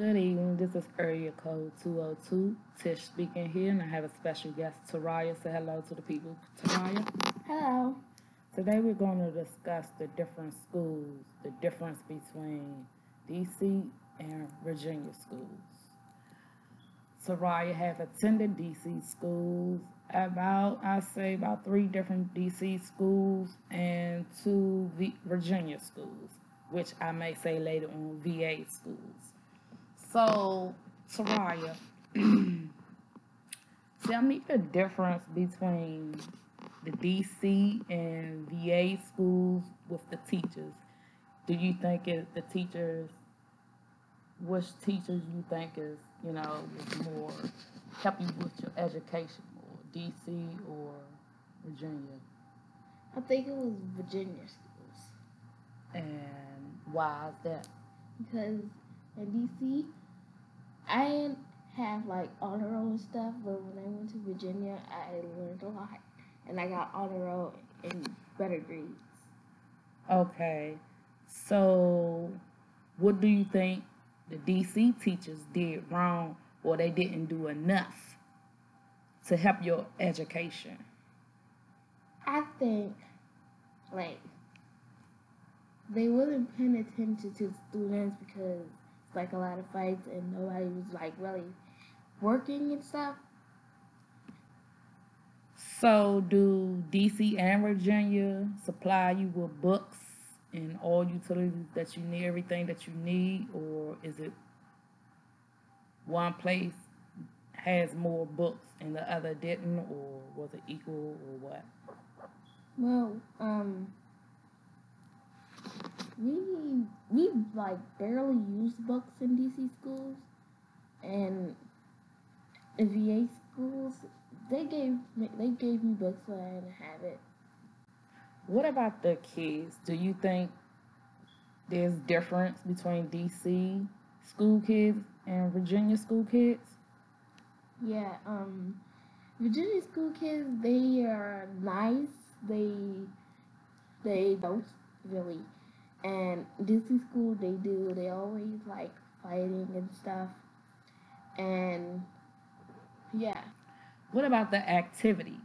Good evening. This is area code 202. Tish speaking here, and I have a special guest, Taraya. Say hello to the people. Taraya. Hello. Today we're going to discuss the different schools, the difference between DC and Virginia schools. Taraya has attended DC schools, about, I say, about three different DC schools and two v- Virginia schools, which I may say later on VA schools. So, Taraya, tell me the difference between the DC and VA schools with the teachers. Do you think it the teachers which teachers you think is, you know, more help you with your education more, DC or Virginia? I think it was Virginia schools And why is that? because in DC, I didn't have like honor roll and stuff, but when I went to Virginia, I learned a lot and I got honor roll and better grades. Okay. So what do you think the DC teachers did wrong or they didn't do enough to help your education? I think like they wasn't paying attention to students because like a lot of fights and nobody was like really working and stuff. So, do DC and Virginia supply you with books and all utilities that you need, everything that you need, or is it one place has more books and the other didn't, or was it equal, or what? Well, um, we we like barely use books in DC schools, and VA schools they gave me, they gave me books so I didn't have it. What about the kids? Do you think there's difference between DC school kids and Virginia school kids? Yeah, um, Virginia school kids they are nice. They they don't really, and DC school they do. They always like fighting and stuff, and yeah. What about the activities?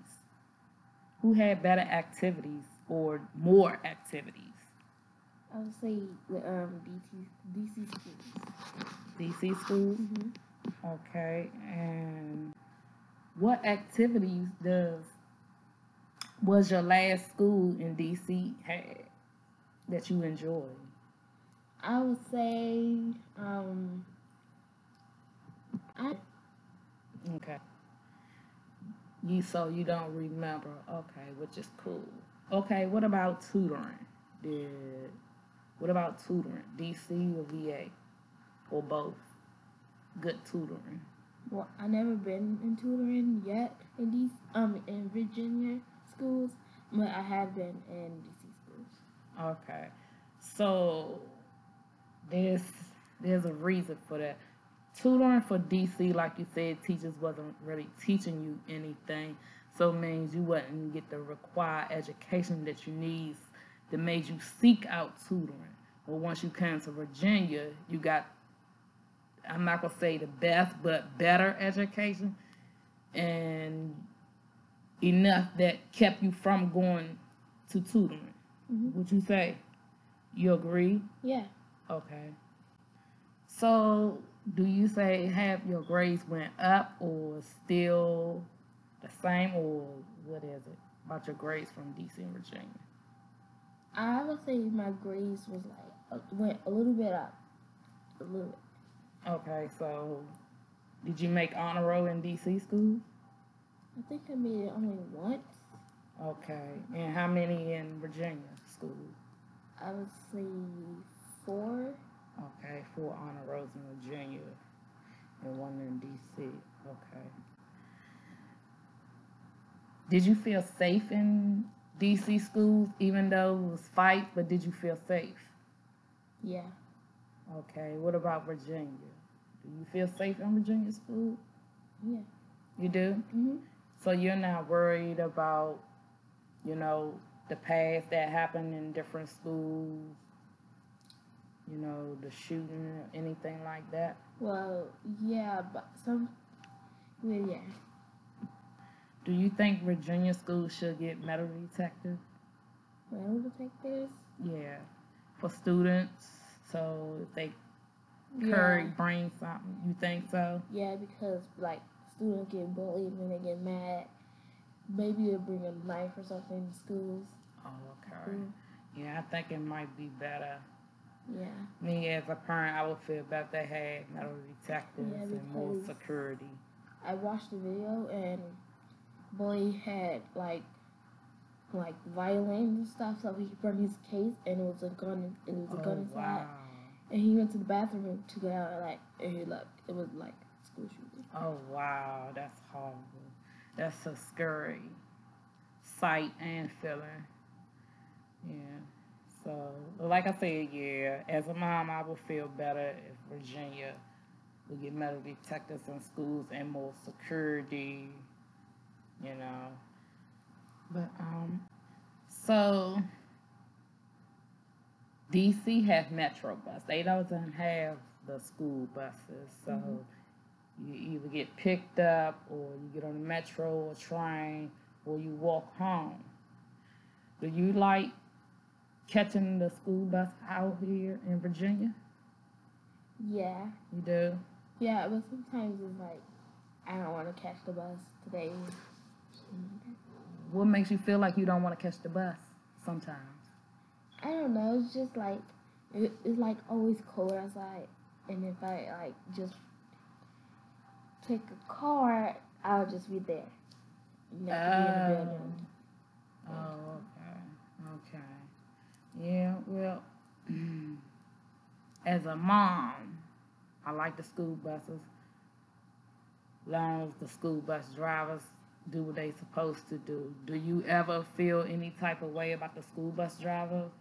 Who had better activities or more activities? I would say the um DC DC schools. DC schools? hmm Okay. And what activities does was your last school in DC had that you enjoy? I would say um. I Okay. You so you don't remember. Okay, which is cool. Okay, what about tutoring? Did what about tutoring? DC or VA? Or both? Good tutoring. well I never been in tutoring yet in these um in Virginia schools, but I have been in DC. Okay. So there's there's a reason for that. Tutoring for DC, like you said, teachers wasn't really teaching you anything. So means you wouldn't get the required education that you need that made you seek out tutoring. But once you came to Virginia, you got I'm not gonna say the best, but better education and enough that kept you from going to tutoring. Mhm. Would you say? You agree? Yeah, Okay. So, do you say have your grades went up or still the same, or what is it about your grades from DC and Virginia? I would say my grades was like went a little bit up, a little bit. Okay, so did you make honor roll in DC school? I think I made it only once. Okay, and how many in Virginia schools? I would say four. Okay, four honor rolls in Virginia and one in DC. Okay. Did you feel safe in DC schools, even though it was fight, but did you feel safe? Yeah, Okay, what about Virginia? Do you feel safe in Virginia school? yeah. You do? hmm So you're not worried about, you know, the past that happened in different schools? you know, the shooting anything like that? Well, yeah, but some, well, yeah. Do you think Virginia schools should get metal detectors? Metal detectors? Yeah, for students. So if they Yeah. Bring something, you think so? Yeah, because like students get bullied and they get mad. Maybe they'll bring a knife or something to schools. Oh, okay. Mm, Yeah, I think it might be better. Yeah. Me as a parent, I would feel better if they had metal detectors Yeah, and more security. I watched the video and boy had like like violins and stuff, so he brought his case and it was a gun. It was a gun Oh, inside, wow. and he went to the bathroom to get out like and he left. It was like school shooting. Oh, wow. That's horrible. That's a scary sight and feeling. Yeah. So, like I said, yeah, as a mom, I would feel better if Virginia would get metal detectors in schools and more security, you know. But, um, so DC has Metro bus. They doesn't have the school buses, so Mhm. You either get picked up or you get on the metro or train or you walk home. Do you like catching the school bus out here in Virginia? Yeah, You do? yeah, but sometimes it's like I don't want to catch the bus today. What makes you feel like you don't want to catch the bus sometimes? I don't know. It's just like it's like always cold outside, and if I like just take a car, I'll just be there. You have to be in the building. Oh, okay. Okay. Yeah, well, as a mom, I like the school buses. Long as the school bus drivers do what they supposed to do. Do you ever feel any type of way about the school bus drivers?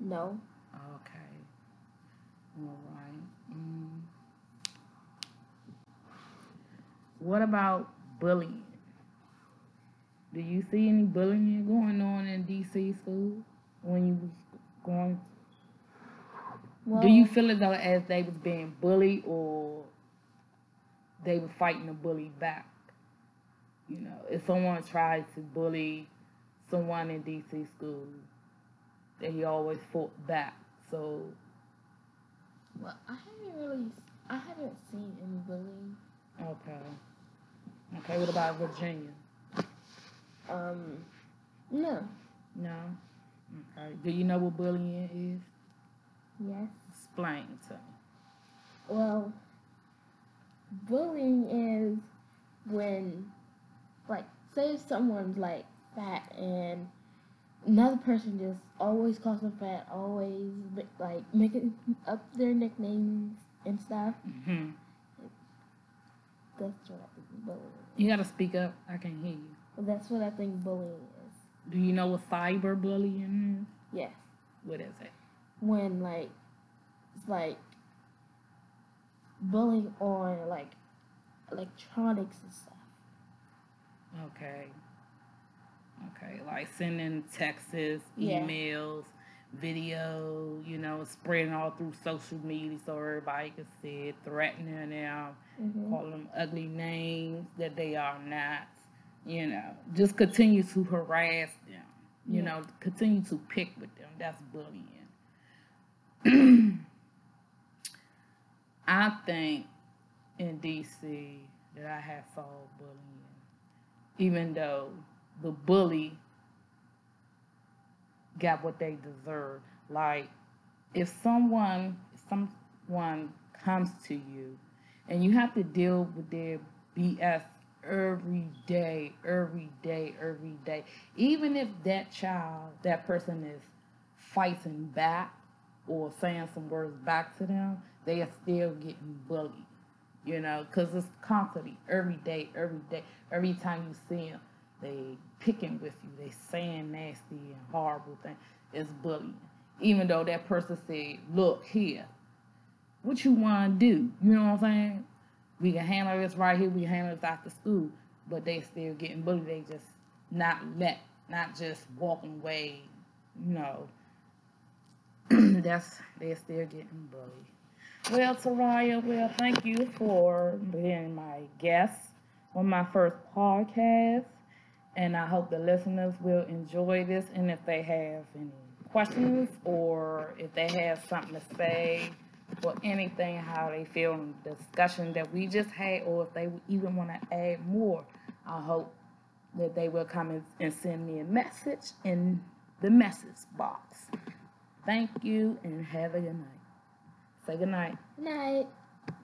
No, Okay. All right. Mm. What about bullying? Do you see any bullying going on in DC schools when you was going? well, Do you feel as though as they was being bullied or they were fighting the bully back? You know, if someone tried to bully someone in DC school, that he always fought back. So Well, I haven't really, I haven't seen any bullying. Okay. Okay, what about Virginia? Um, no. No? Okay. Do you know what bullying is? Yes. Explain to me. Well, bullying is when, like, say someone's like fat and another person just always calls them fat, always like making up their nicknames and stuff. hmm That's what bullying. You gotta speak up. I can't hear you. Well, that's what I think bullying is. Do you know what cyberbullying is? Yes. What is it? When like it's like bullying on like electronics and stuff. Okay. Okay, like sending texts, emails, video, you know, spreading all through social media so everybody can see it, threatening them, Mm-hmm. call them ugly names that they are not, you know, just continue to harass them, you Yeah. know, continue to pick with them. That's bullying. I think in DC that I have saw bullying, even though the bully got what they deserve. Like, if someone, someone comes to you and you have to deal with their BS every day, every day, every day. Even if that child, that person is fighting back or saying some words back to them, they are still getting bullied. You know, because it's constantly, every day, every day, every time you see them, they picking with you, they saying nasty and horrible things. It's bullying. Even though that person said, look here, what you want to do? You know what I'm saying? We can handle this right here. We can handle this after school, but they still getting bullied. They just not let, not just walking away. You know, that's they're still getting bullied. Well, Taraya, well, thank you for being my guest on my first podcast. And I hope the listeners will enjoy this. And if they have any questions or if they have something to say or anything, how they feel in the discussion that we just had, or if they even want to add more, I hope that they will come and, send me a message in the message box. Thank you and have a good night. Say good night. Night.